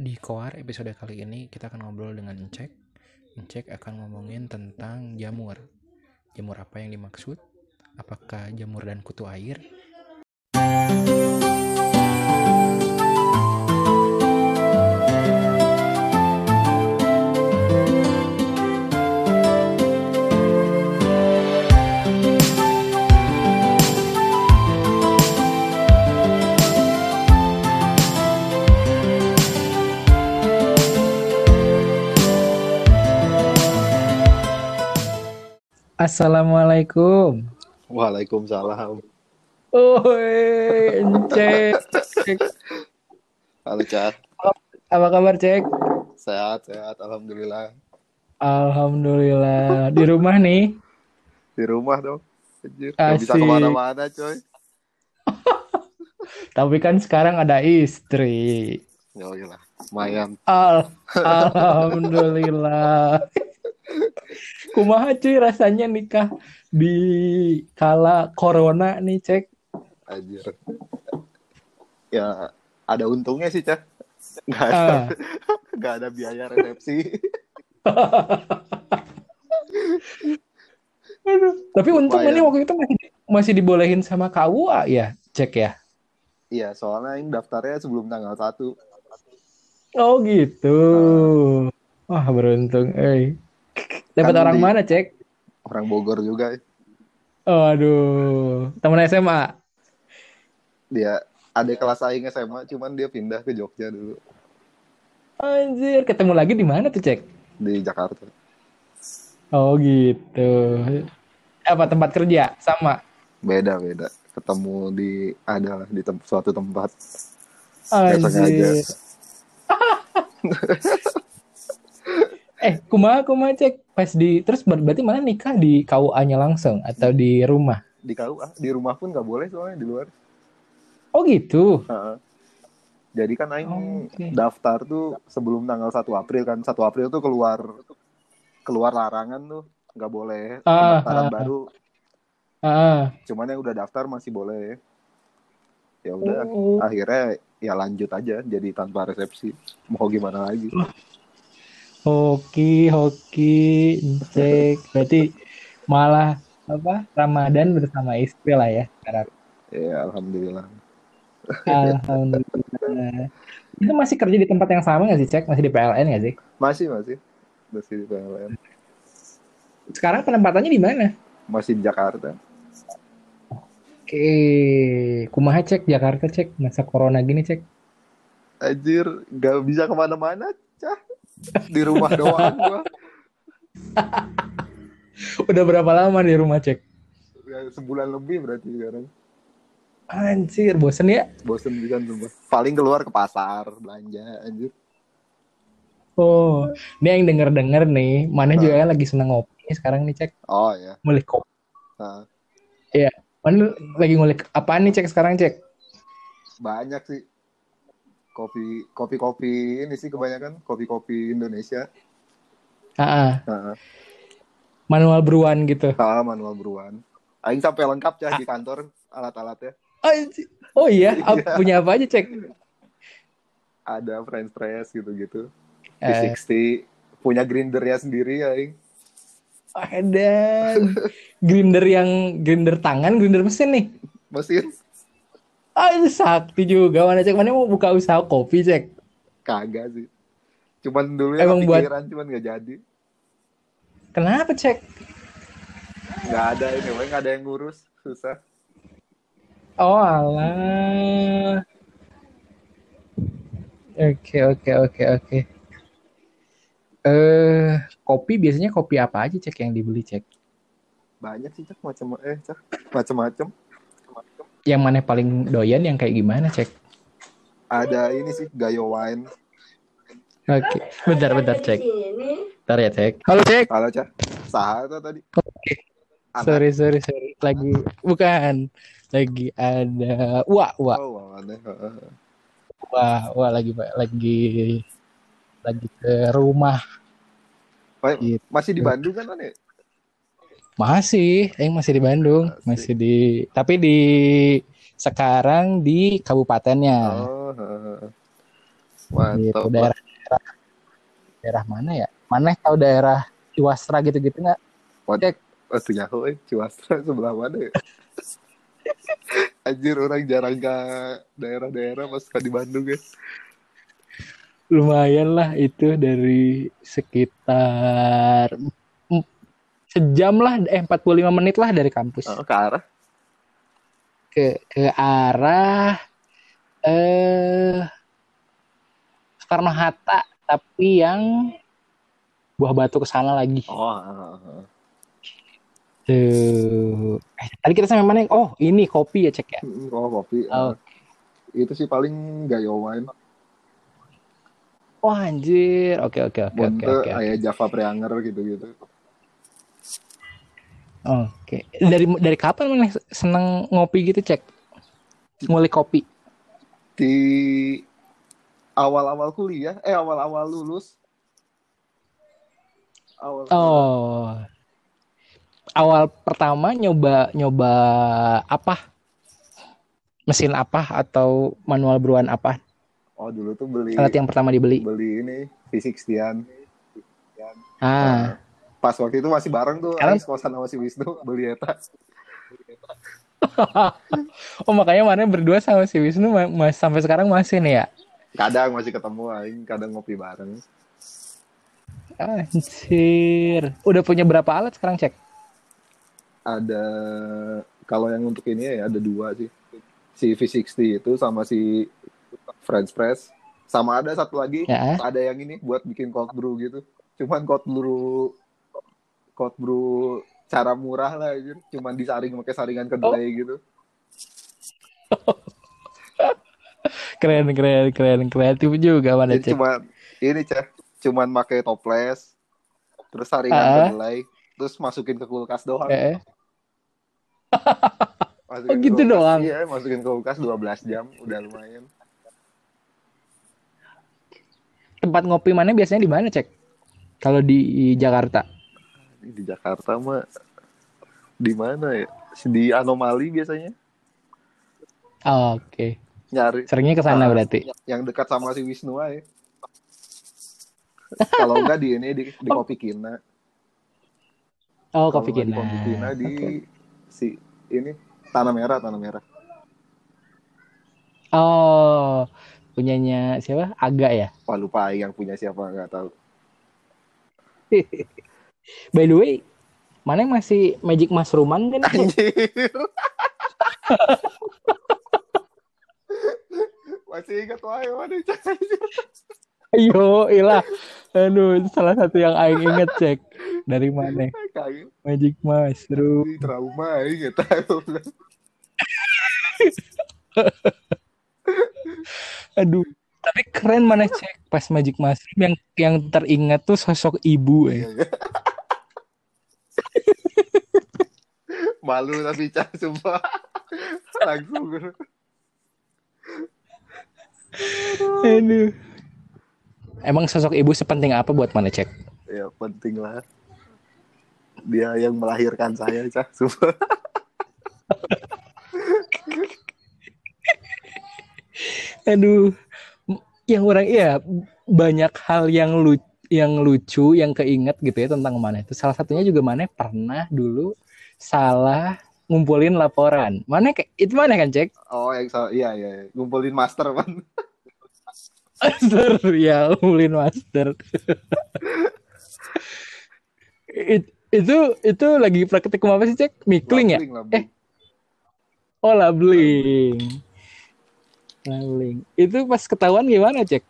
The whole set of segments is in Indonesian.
Di Koar episode kali ini kita akan ngobrol dengan Encek. Encek akan ngomongin tentang jamur. Jamur apa yang dimaksud? Apakah jamur dan kutu air? Assalamualaikum. Waalaikumsalam. Oi, Encek. Halo Cak, Apa kabar, Cek? sehat sehat, alhamdulillah. Alhamdulillah. Di rumah nih. Di rumah dong. Anjir, nggak bisa ke mana-mana coy. Tapi kan sekarang ada istri. Ya lah, lumayan. Al Alhamdulillah. Kumaha cuy rasanya nikah di kala corona nih cek. Anjir. Ya, ada untungnya sih Cak. Nggak ada, Ah, nggak ada biaya resepsi. aduh. Tapi untungnya Lumayan. nih waktu itu masih masih dibolehin sama KUA ya cek ya. Iya, soalnya ini daftarnya sebelum tanggal 1. Oh gitu. Wah beruntung, eh. Dapat Kan orang di- mana cek? Orang Bogor juga. Oh, aduh, teman SMA. Dia ada kelas aing SMA, cuman dia pindah ke Jogja dulu Anjir, ketemu lagi di mana tuh cek? di Jakarta. Oh gitu. Apa tempat kerja? Sama. Beda-beda. Ketemu di adalah di tem- suatu tempat. Anjir. Eh, kumaha kumaha cek pas di terus ber- berarti mana nikah di KUA-nya langsung atau di rumah? Di KUA, di rumah pun nggak boleh soalnya di luar. Oh gitu. Heeh. Jadi kan Aing Oke. daftar tuh sebelum tanggal 1 April kan. 1 April tuh keluar keluar larangan tuh nggak boleh Ah, pendaftaran ah. baru. Ah. Cuman yang udah daftar masih boleh. Ya udah, Oh. akhirnya ya lanjut aja jadi tanpa resepsi. Mau gimana lagi? Hoki, hoki, cek. Berarti malah apa? Ramadan bersama istri lah ya sekarang. Ya alhamdulillah. Alhamdulillah. Itu masih kerja di tempat yang sama nggak sih, Cek? Masih di PLN nggak sih? Masih masih masih di PLN. Sekarang penempatannya di mana? Masih di Jakarta. Oke, kumaha cek Jakarta cek masa corona gini cek. Anjir, nggak bisa ke mana-mana, cah. Di rumah doang gua. Udah berapa lama di rumah cek? Ya, sebulan lebih berarti sekarang. Anjir, bosen ya? bosen bisa sumpah. Paling keluar ke pasar belanja anjir. Oh, ini yang denger-denger nih, mana juga lagi seneng ngopi sekarang nih cek, Oh ya. ngulik kopi. Nah, Mana lagi ngulik apaan nih cek sekarang cek? banyak sih kopi kopi kopi ini sih kebanyakan kopi kopi Indonesia. Ah, ah, Nah, manual brewan gitu. ah, manual brewan. Aing sampai lengkap ya di kantor alat-alatnya. Oh iya, ap- Iya. punya apa aja cek? Ada French press gitu-gitu. Eh, P60 punya grindernya sendiri Aing. ada grinder yang grinder tangan, grinder mesin nih. Mesin Ah, itu sakti juga. Mana cek? Mana mau buka usaha kopi cek? kagak sih. Cuman dulu ya Emang buat- cuman gak jadi. Kenapa cek? Nggak ada ini, nggak ada yang ngurus, susah. Oh alah. Oke oke oke oke. Eh kopi biasanya kopi apa aja cek yang dibeli cek? Banyak sih cak macam eh cak macam-macam. Yang mana paling doyan yang kayak gimana cek? Ada ini sih Gayo Wine. Oke, bentar bentar cek. Bentar ya cek. Halo cek. Halo cak. Saha itu tadi. Anak. Sorry sorry sorry. Lagi bukan. Lagi ada wah wah Oh, aneh. Heeh. wah wah lagi lagi lagi ke rumah. Baik, Gitu. Masih di Bandung kan aneh? Masih, Aing masih di Bandung, Asik. masih di tapi di sekarang di kabupatennya. Oh. Mantap. gitu daerah daerah daerah mana ya mana tahu daerah Iwasra gitu-gitu nggak Waduh, Waduh nyaho eh. Ciwastra sebelah mana ya? Anjir orang jarang ke daerah-daerah pas di Bandung ya. lumayan lah itu dari sekitar sejam lah eh 45 menit lah dari kampus Oh, ke arah. ke ke arah eh Soekarno Hatta tapi yang Buah Batu ke sana lagi. Oh, ah, ah. Tuh. Eh, tadi kita sampai mana? Oh, ini kopi ya cek ya. Mm, oh kopi. Oh. Itu sih paling gayo wine. Wah anjir. Oke oke oke oke oke. kayak Java Preanger gitu-gitu. Oke. Dari dari kapan mana seneng ngopi gitu cek? Ngulik kopi. Di awal-awal kuliah, eh awal-awal lulus. Awal. Oh. Awal pertama nyoba nyoba apa? Mesin apa atau manual beruan apa? Oh dulu tuh beli Alat yang pertama dibeli. beli ini V60-an. Ah. Pas waktu itu masih bareng tuh, Sekarang- Ais kosan sama si Wisnu beli eta. oh makanya mana berdua sama si Wisnu ma- mas sampai sekarang masih nih ya? Kadang masih ketemu aing, kadang ngopi bareng. Anjir. Udah punya berapa alat sekarang cek? Ada kalau yang untuk ini ya ada dua sih. Si V60 itu sama si French Press. Sama ada satu lagi, Ya. ada yang ini buat bikin cold brew gitu. Cuman cold brew cold brew cara murah lah anjir. Cuman disaring pakai saringan kedelai gitu. Keren keren keren kreatif juga mana Jadi cek. cuma ini cah, cuman pakai toples, terus saringan Ah. kedelai, terus masukin ke kulkas doang. Eh, Masukin Oh, gitu kulkas. doang? Iya, masukin ke kulkas 12 jam, udah lumayan. tempat ngopi mana biasanya di mana cek? Kalau di Jakarta. Di Jakarta mah di mana ya? Di anomali biasanya Oh, Oke. nyari Seringnya ke sana Ah. berarti. yang dekat sama si Wisnu aja. Kalau enggak di ini di, di Kopi Kina. Oh, kopi kina. Di Kopi Kina di Oke. si ini Tanah Merah, Tanah Merah. Oh, punyanya siapa? Aga ya. Wah lupa yang punya siapa nggak tahu. By the way, mana yang masih Magic Mushrooman kan? Anjir. Masih ingat wae mana? Ayo, ilah. Aduh, itu salah satu yang aing inget cek. Dari mana? Magic Mushroom. Trauma aing tahu. Aduh. Tapi keren mana cek pas Magic Mushroom yang yang teringat tuh sosok ibu eh. Malu tapi Cah sumpah. Langsung. Aduh. Emang sosok ibu sepenting apa buat mana cek? Ya penting lah. Dia yang melahirkan saya Cah sumpah. Aduh. Yang orang iya banyak hal yang lucu yang lucu yang keinget gitu ya tentang mana itu. Salah satunya juga mana pernah dulu salah ngumpulin laporan. Mana kayak itu mana kan cek? Oh yang salah. Iya iya. iya. Ngumpulin master kan. Master ya ngumpulin master. It- itu itu lagi praktikum apa sih cek? Mikling ya? Labeling. Eh. Oh labeling. Labeling. Itu pas ketahuan gimana cek?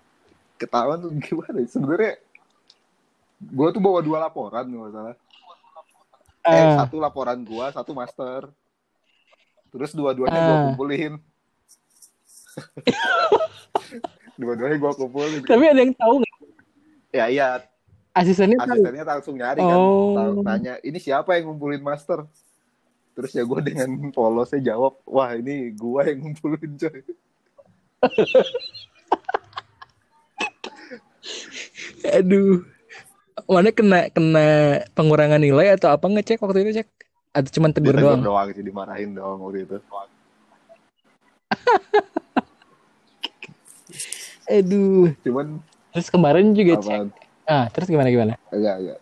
Ketahuan tuh gimana? ya? Sebenarnya gue tuh bawa dua laporan nggak salah. Eh Ah, satu laporan gua, satu master. Terus dua-duanya Ah. gua kumpulin. dua-duanya gua kumpulin. tapi ada yang tahu nggak? Ya iya, Asistennya tahu. asistennya langsung nyari kan, Oh. Tahu- tanya ini siapa yang ngumpulin master. Terus ya gua dengan polosnya jawab, wah ini gua yang ngumpulin coy. Aduh. Mana kena kena pengurangan nilai atau apa ngecek waktu itu cek? Atau cuma tegur Ditegur doang? doang sih dimarahin doang waktu itu. Aduh. Cuman Terus kemarin juga cek. apaan? Ah, terus gimana gimana? Enggak, enggak.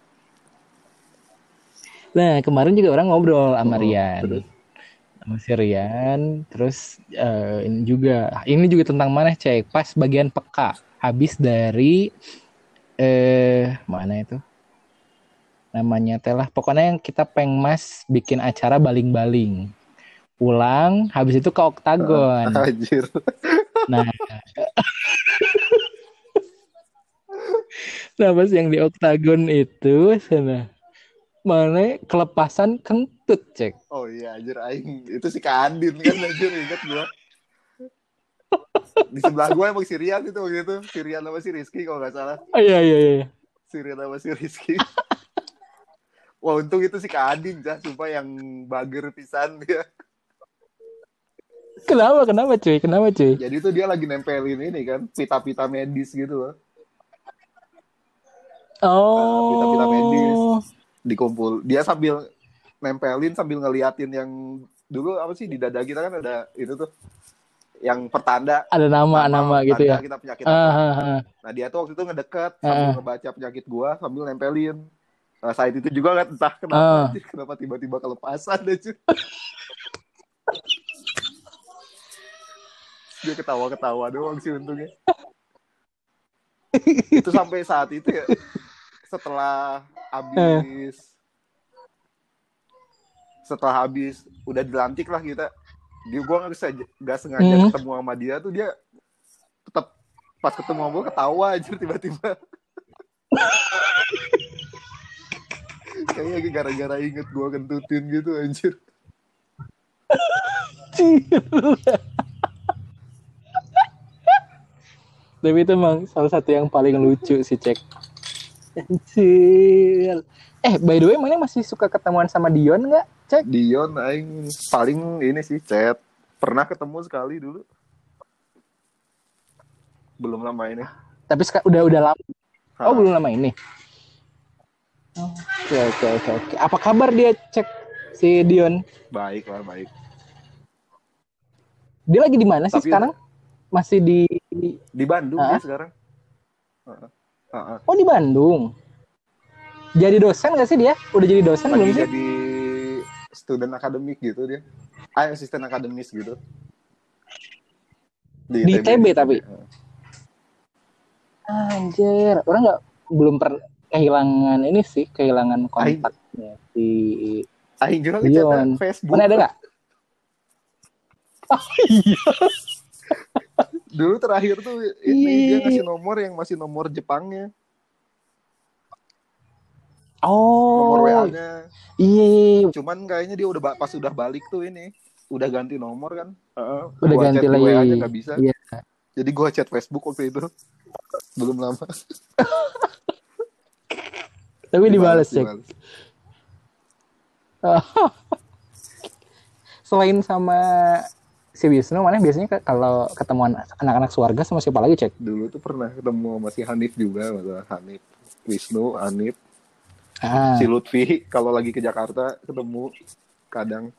Nah, kemarin juga orang ngobrol sama Oh, Rian. terus? Sama si Rian, terus eh, ini juga ini juga tentang mana cek pas bagian peka habis dari eh mana itu? Namanya telah pokoknya yang kita pengmas bikin acara baling-baling. Pulang habis itu ke oktagon. Anjir. Nah, nah pas yang di oktagon itu sana mana kelepasan kentut cek. Oh iya anjir aing. Itu si Kandin kan anjir ingat gua. Di sebelah gua emang si Rian itu waktu itu. Si Rian sama si Rizky kalau nggak salah. Oh iya iya iya. Si Rian sama si Rizky. Wah untung itu si Kandin jah. Sumpah yang bager pisan dia. Kenapa kenapa cuy? Kenapa cuy? Jadi tuh dia lagi nempelin ini kan. Pita-pita medis gitu loh. Oh. pita-pita medis. Dikumpul. Dia sambil nempelin sambil ngeliatin yang dulu apa sih di dada kita kan ada itu tuh yang pertanda Ada nama nama, gitu tanda ya. kita penyakit apa. ah, ah. Nah dia tuh waktu itu ngedeket sambil Ah. ngebaca penyakit gua sambil nempelin. Nah, saat itu juga kan entah kenapa anjir, kenapa tiba-tiba kelepasan aja. dia ketawa-ketawa doang sih untungnya. itu sampai saat itu ya setelah habis setelah habis udah dilantik lah kita dia gua nggak sengaja nggak sengaja Hmm. ketemu sama dia tuh dia tetap pas ketemu sama gua ketawa aja tiba-tiba kayaknya gara-gara inget gua kentutin gitu anjir Tapi itu emang salah satu yang paling lucu sih cek. Anjir. Eh by the way mana masih suka ketemuan sama Dion nggak? Cek. Dion aing paling ini sih chat pernah ketemu sekali dulu belum lama ini Tapi udah udah lama. Oh belum lama ini. Oke oke oke oke. Apa kabar dia cek si Dion? baik lah baik Dia lagi di mana sih Tapi- sekarang? Masih di di Bandung Hah? dia sekarang Heeh. Heeh. Oh di Bandung. Jadi dosen gak sih dia? Udah jadi dosen belum lagi sih? Student akademik gitu dia ah asisten akademis gitu Di ITB tapi? Heeh. Anjir, orang nggak belum per kehilangan ini sih, kehilangan kontaknya si Aing juga Dion. ngechat Facebook mana ada nggak? Oh iya. dulu terakhir tuh ini dia ngasih nomor yang masih nomor Jepangnya Oh. nomor WA-nya Iya, cuman kayaknya dia udah pas udah balik tuh ini udah ganti nomor kan Heeh. udah Gua ganti lagi. WA-nya nggak bisa Iya. jadi gua chat Facebook waktu itu belum lama Tapi dibalas cek. Selain sama si Wisnu, mana biasanya kalau ketemuan anak-anak keluarga sama siapa lagi cek? dulu tuh pernah ketemu sama si Hanif juga masalah Hanif Wisnu Hanif Ah. si Lutfi kalau lagi ke Jakarta ketemu kadang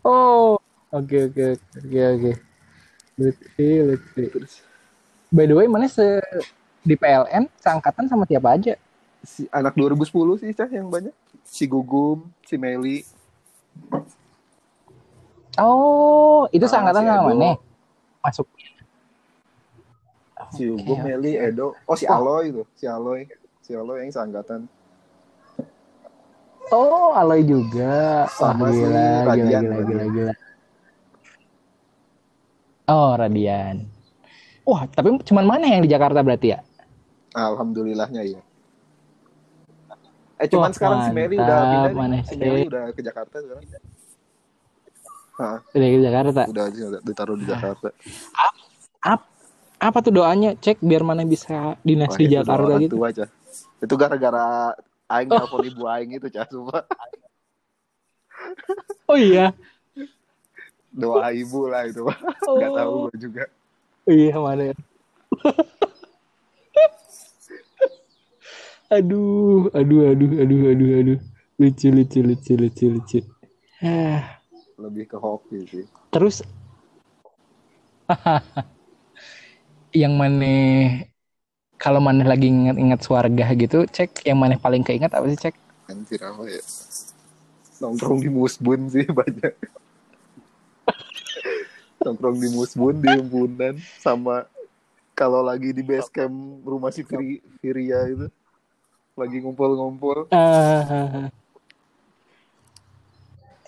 Oh, oke oke oke oke. Lutfi, Lutfi. terus By the way, mana se di PLN seangkatan sama siapa aja? si anak 2010 sih Cah yang banyak si Gugum si Meli Oh, itu Ah, seangkatan si sama mana? Masuk. si Gugum Meli oke. Edo oh si Wah. Aloy tuh si Aloy si Aloy yang seangkatan Oh, Aloy juga. Wah, Sama si gila, gila, Radian, gila, Radian. gila, gila. Oh, Radian. Wah, tapi cuman mana yang di Jakarta berarti ya? alhamdulillahnya ya eh cuman Wah, sekarang si Meli udah mantap, pindah mana si sih? Meli udah ke Jakarta sekarang Hah, Udah di Jakarta. udah aja udah ditaruh di Jakarta Ap, apa tuh doanya? Cek biar mana bisa dinas Wah, di itu Jakarta gitu. tua, Cah. itu gara-gara Aing Oh. telepon ibu Aing itu cah sumpah Oh iya. doa ibu lah itu Oh, nggak tahu gue juga iya mana ya? aduh, aduh, aduh, aduh, aduh, aduh. Lucu, lucu, lucu, lucu, lucu. Ah, lebih ke hoki sih terus yang mana kalau mana lagi ingat-ingat suarga gitu cek yang mana paling keinget apa sih cek anjir apa ya nongkrong di musbun sih banyak nongkrong di musbun di empunan sama kalau lagi di base camp rumah si Firi, Firia itu lagi ngumpul-ngumpul Ah.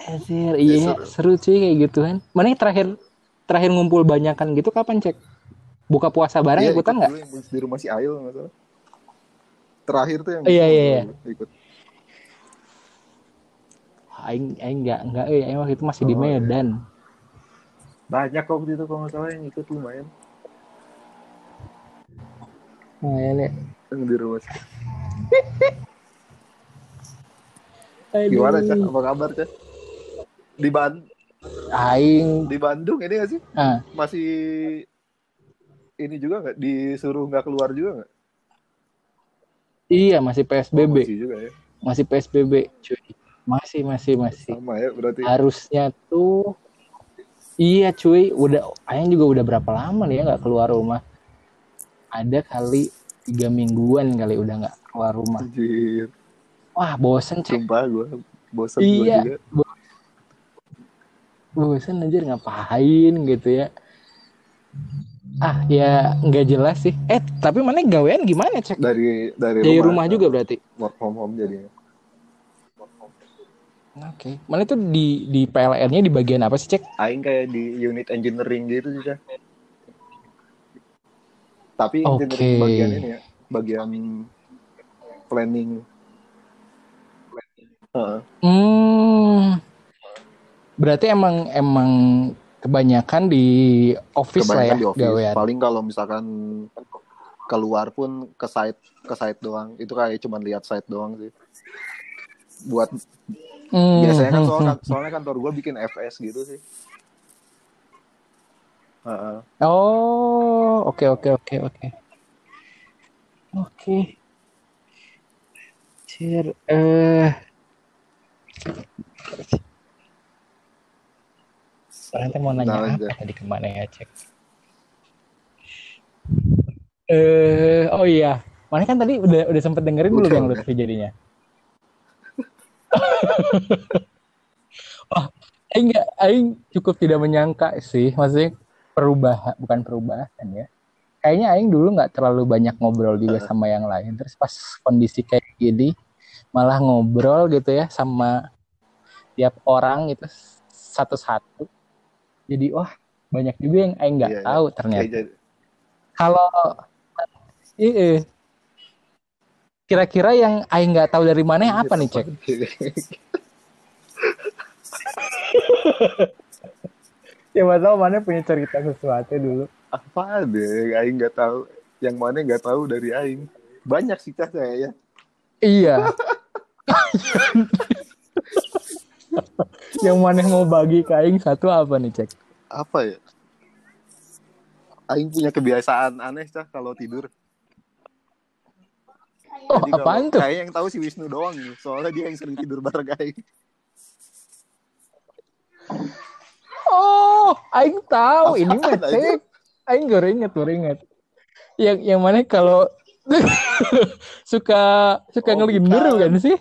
Anjir, iya seru. seru cuy kayak gitu kan. Mana yang terakhir terakhir ngumpul banyakan gitu kapan cek? Buka puasa bareng Iya, ikutan ikut nggak? yang di rumah si Ail nggak salah. Terakhir tuh yang Iya, iya, iya. ikut. Aing aing nggak nggak eh aing waktu itu masih di Oh, iya. Medan. banyak kok waktu itu kalau nggak salah yang ikut lumayan. Nah, ya, yang di rumah gimana cak? Apa kabar cak? Di Ban Aing. di Bandung ini nggak sih? Ah. Masih ini juga nggak disuruh nggak keluar juga nggak iya masih PSBB, masih juga ya masih PSBB cuy. Masih masih masih. sama ya berarti Harusnya tuh iya cuy, udah Aing juga udah berapa lama nih ya nggak keluar rumah. Ada kali tiga mingguan kali udah nggak keluar rumah. anjir Wah bosen cek, sumpah gue bosan Iya. gue juga bosen anjir ngapain gitu ya. Ah ya nggak jelas sih. Eh tapi mana gawean gimana cek? dari dari, Dari rumah juga berarti. work from home jadinya Oke. Mana itu di di PLN-nya di bagian apa sih cek? Aing kayak di unit engineering gitu sih Cak. tapi Oke. engineering bagian ini ya bagian planning Heeh. Hmm. Berarti emang emang kebanyakan di office lah ya kebanyakan di office gawean. paling kalau misalkan keluar pun ke site ke site doang itu kayak cuman lihat site doang sih buat Hmm, biasanya kan hmm, soalnya, hmm. soalnya kantor gue bikin FS gitu sih Heeh. Oh, oke oke oke oke. Oke. Cir, eh Nanti mau nanya apa aja. tadi ke mana ya cek? Eh, oh iya, mana kan tadi udah udah sempet dengerin belum yang. Lutfi jadinya? Wah, Aing nggak, Aing cukup tidak menyangka sih, maksudnya perubahan bukan perubahan ya. Kayaknya Aing dulu nggak terlalu banyak ngobrol juga sama yang lain. Terus pas kondisi kayak gini, malah ngobrol gitu ya sama tiap orang itu satu-satu. Jadi wah banyak juga yang Aing nggak Iya, iya. tahu Kayak ternyata. jadi- Kalau iya, kira-kira yang Aing nggak tahu dari mana apa nih cek? Coba tahu mana punya cerita sesuatu dulu. apa deh Aing nggak tahu yang mana nggak tahu dari Aing banyak sih Cak saya ya Iya. yang mana mau bagi ke Aing satu apa nih cek? apa ya Aing punya kebiasaan aneh Cak kalau tidur Oh Jadi apaan tuh? Yang tahu si Wisnu doang nih. Soalnya dia yang sering tidur bareng Aing. Oh, Aing tahu ini mah Apaan cek. Aing gue inget, inget. Yang yang mana kalau suka suka Oh, ngelindur kan sih?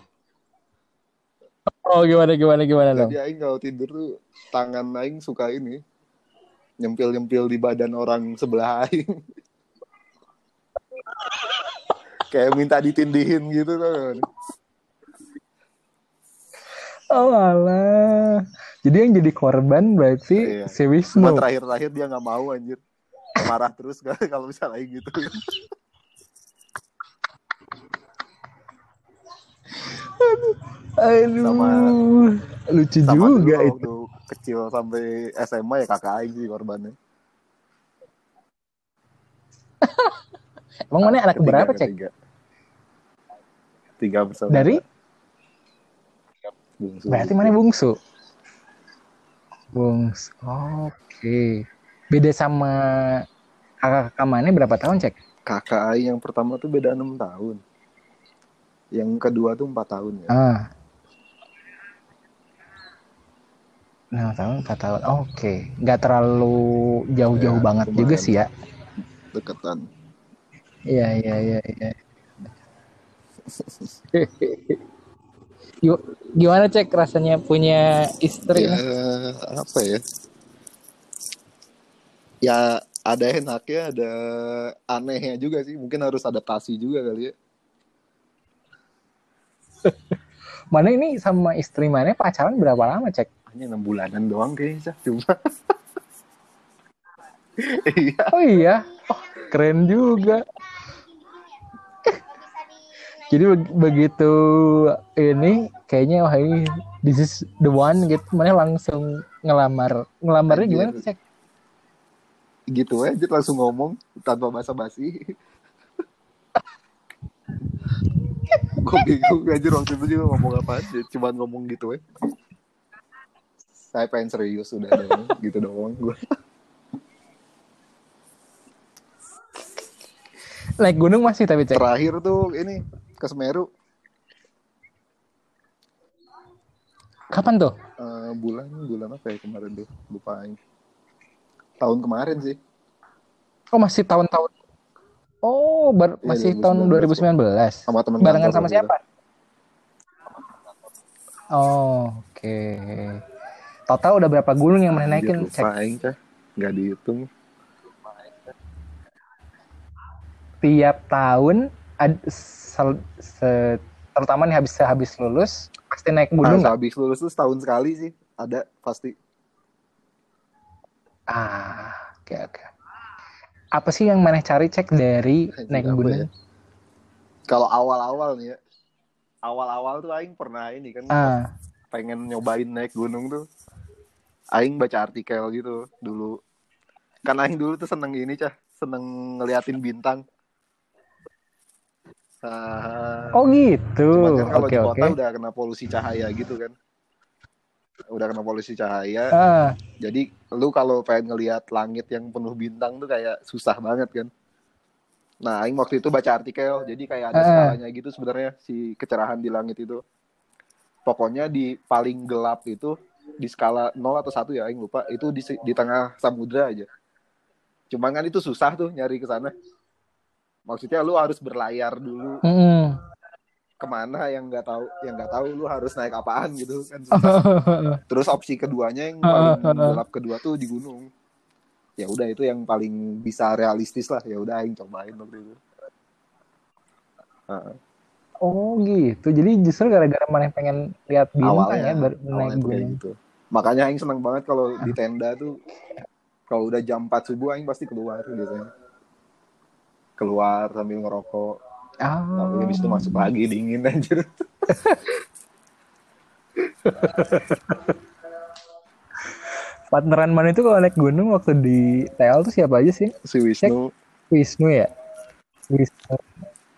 Oh gimana gimana gimana dong? Jadi Aing kalau tidur tuh tangan Aing suka ini. Nyempil-nyempil di badan orang sebelah Aing. Kayak minta ditindihin gitu tuh. Oh alah. Jadi yang jadi korban berarti Iya. si Cuma Wisnu. terakhir-terakhir dia nggak mau anjir. Marah terus kalau misalnya gitu. Aduh. Sama- lucu Sama dulu juga kalau itu. kecil sampai SMA ya kakak sih korbannya. Emang mana anak Ketiga, berapa cek? ketiga. Tiga bersaudara. Dari? Bungsu. Berarti mana bungsu? Bungsu. Oke. Beda sama kakak-kakak mana berapa tahun cek? kakak yang pertama tuh beda enam tahun. Yang kedua tuh empat tahun ya. Ah. Nah, tahun, empat tahun. Oke, nggak terlalu jauh-jauh Ya, banget juga sih ya. deketan. Iya iya iya iya. Gi- Gimana cek rasanya punya istri? Ya apa ya? Ya ada enaknya, ada anehnya juga sih. Mungkin harus adaptasi juga kali ya. Mana ini sama istri mana pacaran berapa lama cek? Hanya enam bulanan doang kayaknya. Cuma. Iya. Oh iya, oh, keren juga. Jadi beg- begitu ini kayaknya wah ini this is the one gitu, mana langsung ngelamar. Ngelamarnya Anjir. gimana tuh cek? gitu aja langsung ngomong tanpa basa-basi. Gue bingung aja waktu itu juga ngomong apa aja, cuman ngomong gitu ya. Saya pengen serius udah dong, gitu doang gue. Naik gunung masih tapi cek. Terakhir tuh ini ke Semeru Kapan tuh? eh, bulan bulan apa ya kemarin tuh lupain. Tahun kemarin sih. Oh masih tahun-tahun. Oh bar- Iya, masih 2019. tahun 2019. sama temen Barengan sama siapa? Oh, oke. Total udah berapa gunung yang Anjir, naikin? Cek. Nggak dihitung. Tiap tahun ad, sel- se- terutama nih habis habis lulus pasti naik Nah, gunung nggak? habis lulus tuh setahun sekali sih. Ada pasti. Ah, oke oke. Apa sih yang mana cari cek dari Anjir, naik apa gunung? ya? Kalau awal-awal nih ya. Awal-awal tuh Aing pernah ini kan. Ah, pengen nyobain naik gunung tuh aing baca artikel gitu dulu. Kan aing dulu tuh seneng ini cah. Seneng ngeliatin bintang. Ah, oh gitu. cuman kan kalau Oke di kota udah kena polusi cahaya gitu kan. Udah kena polusi cahaya. Ah, jadi lu kalau pengen ngelihat langit yang penuh bintang tuh kayak susah banget kan. Nah aing waktu itu baca artikel. Jadi kayak ada Ah. skalanya gitu sebenarnya si kecerahan di langit itu. Pokoknya di paling gelap itu di skala 0 atau 1 ya aing lupa. Itu di di tengah samudra aja. Cuman kan itu susah tuh nyari ke sana. Maksudnya lu harus berlayar dulu. Mm-mm. ke mana yang nggak tahu yang nggak tahu lu harus naik apaan gitu kan susah. terus opsi keduanya yang paling gelap kedua tuh di gunung. Ya udah itu yang paling bisa realistis lah. Ya udah aing cobain waktu itu. Oh gitu. Jadi justru gara-gara mana pengen lihat bintang ya ber- naik awalnya gunung. gitu makanya aing seneng banget kalau di tenda tuh kalau udah jam 4 subuh aing pasti keluar biasanya keluar sambil ngerokok Ah. tapi habis itu masuk lagi dingin anjir Partneran mana itu kalau naik gunung waktu di TL tuh siapa aja sih? si Wisnu Wisnu ya? Wisnu.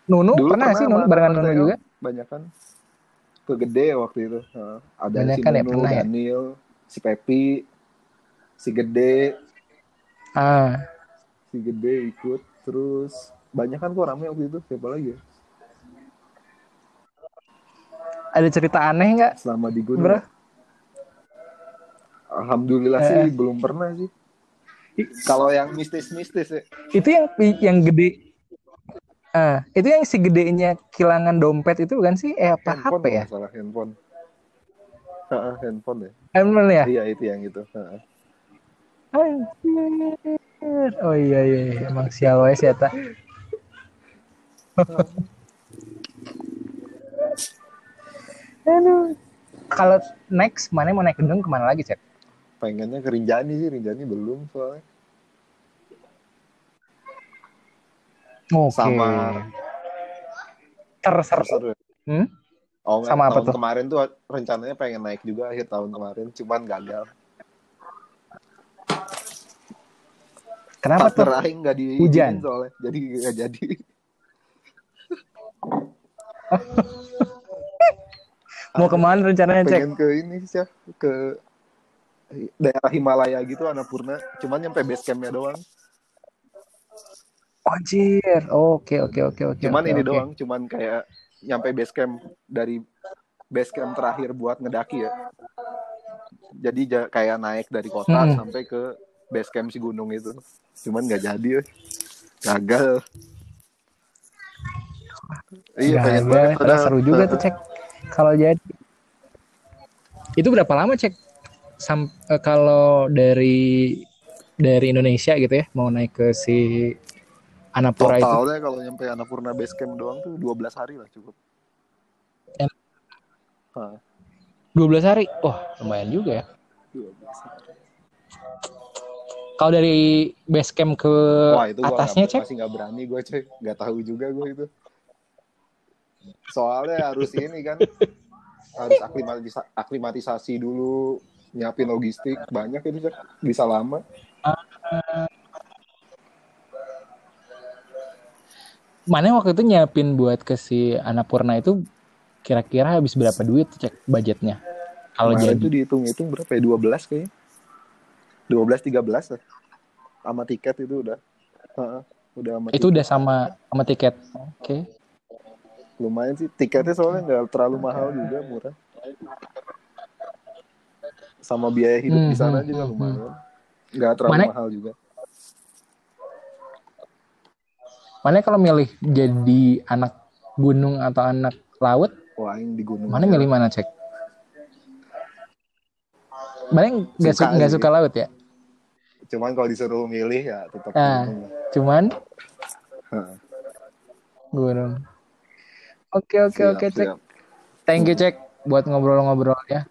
Nunu Dulu pernah, sih Nunu barengan Nunu juga? banyak kan ke gede waktu itu Heeh. ada Banyak si kan ya, Nunu pernah ya? Daniel si Pepi si gede Ah, si gede ikut terus banyak kan kok rame waktu itu siapa lagi ya ada cerita aneh nggak? selama di gunung Bro? alhamdulillah Eh. sih belum pernah sih kalau yang mistis-mistis ya Itu yang yang gede. Ah, itu yang si gedenya kilangan dompet itu bukan sih? Eh apa handphone HP ya? salah handphone Heeh, handphone ya Handphone ya? iya itu yang itu Heeh. Anjir. Oh iya iya, iya. emang sial wae sih eta. Aduh. Kalau next mana mau naik gunung ke mana lagi cek? pengennya ke Rinjani sih Rinjani belum soalnya Oke. Sama- terseru. Seru ya? Hmm? Oh. Sama apa tuh? kemarin tuh rencananya pengen naik juga akhir tahun kemarin, cuman gagal. Kenapa tuh? Partner aing nggak di Hujan. soalnya, jadi nggak jadi. Mau ke mana rencananya cek? pengen ke ini sih ke daerah Himalaya gitu, Annapurna. Cuman nyampe base campnya doang. Anjir. Oke oke oke oke. cuman oke, ini oke. doang, cuman kayak nyampe base camp dari base camp terakhir buat ngedaki ya. Jadi ja- kayak naik dari kota Hmm. sampai ke base camp si gunung itu. Cuman nggak jadi ya. gagal iya Gagal, pengen banget padahal seru juga tuh cek kalau jadi itu berapa lama cek Sam, eh, kalau dari dari Indonesia gitu ya mau naik ke si Anapura itu. Totalnya kalau nyampe Annapurna base camp doang tuh 12 hari lah cukup. Em. Hah, 12 hari? Wah lumayan juga ya. 12 hari. kalau dari base camp ke Wah itu atasnya cek masih nggak berani gue cek nggak tahu juga gue itu. Soalnya harus ini kan harus aklimatisa- aklimatisasi dulu nyiapin logistik banyak itu cek bisa lama mana waktu itu nyiapin buat ke si Anapurna itu kira-kira habis berapa duit cek budgetnya? Kalau jadi. tuh dihitung-hitung berapa ya? 12 kayaknya. 12 13 lah. Sama tiket itu udah. Heeh, udah sama itu udah sama sama tiket. Oke. Lumayan sih tiketnya soalnya nggak terlalu mahal juga murah. Sama biaya hidup di sana Hmm, juga hmm, lumayan. Nggak terlalu Mana- mahal juga mana kalau milih jadi anak gunung atau anak laut? Wah di gunung mana milih mana cek? Mana nggak Suka suka nggak suka laut ya? Cuman kalau disuruh milih ya tetap Ah. gunung. cuman? Gunung. Oke oke siap, oke cek. siap. thank you cek buat ngobrol-ngobrolnya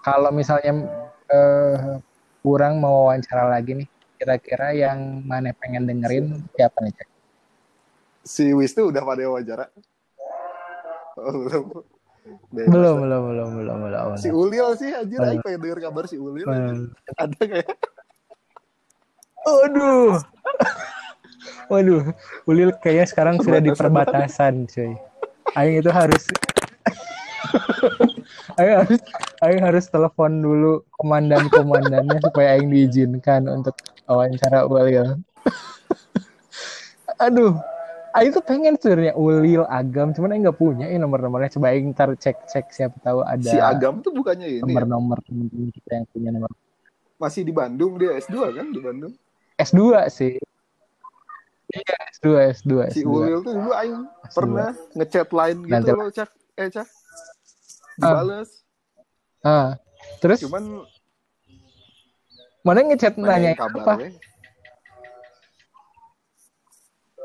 kalau misalnya eh, kurang mau wawancara lagi nih kira-kira yang mana pengen dengerin siapa nih cek si Wisnu udah pada wawancara oh, belum belum lah. belum belum belum belum si Ulil sih anjir Belum. Aing pengen denger kabar si Ulil belum. ada kayak Waduh. Waduh, Ulil kayaknya sekarang sudah di Perbatasan perbatasan, cuy. Aing itu harus Aing harus Aing harus telepon dulu komandan-komandannya supaya Aing diizinkan untuk wawancara Ulil. Aduh, Aing tuh pengen sebenarnya Ulil Agam, cuman Aing nggak punya ini nomor-nomornya. Coba Aing ntar cek-cek siapa tahu ada si Agam tuh bukannya ini ya? nomor-nomor teman-teman kita yang punya nomor masih di Bandung dia S2 kan di Bandung S2 sih. Iya, S2, S2, si S2. Ulil tuh dulu Aing pernah ngechat line gitu Nanti- loh cak eh cak dibales Ah, terus cuman mana ngechat nanya kabar apa? we.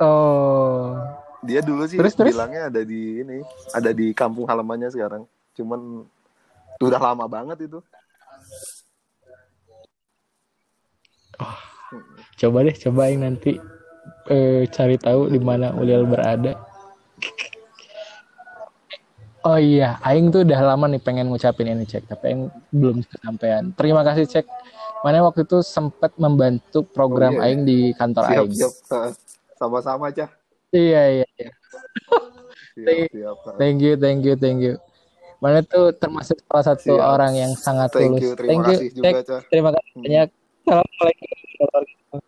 Oh, dia dulu sih Terus, terus? bilangnya ada di ini ada di kampung halamannya sekarang cuman udah lama banget itu coba deh, cobain nanti eh, cari tahu di mana Ulil berada. Oh iya, Aing tuh udah lama nih pengen ngucapin ini cek, tapi Aing belum kesampaian. Terima kasih cek. Mana waktu itu sempat membantu program Oh, iya. Aing di kantor siap Aing. siap Eh, sama-sama cah Iya iya iya. siap Thank- siap Thank you, thank you, thank you. Mana tuh termasuk salah satu Siap. orang yang sangat thank tulus. you terima kasih juga cah Terima kasih Hmm. banyak. Assalamualaikum.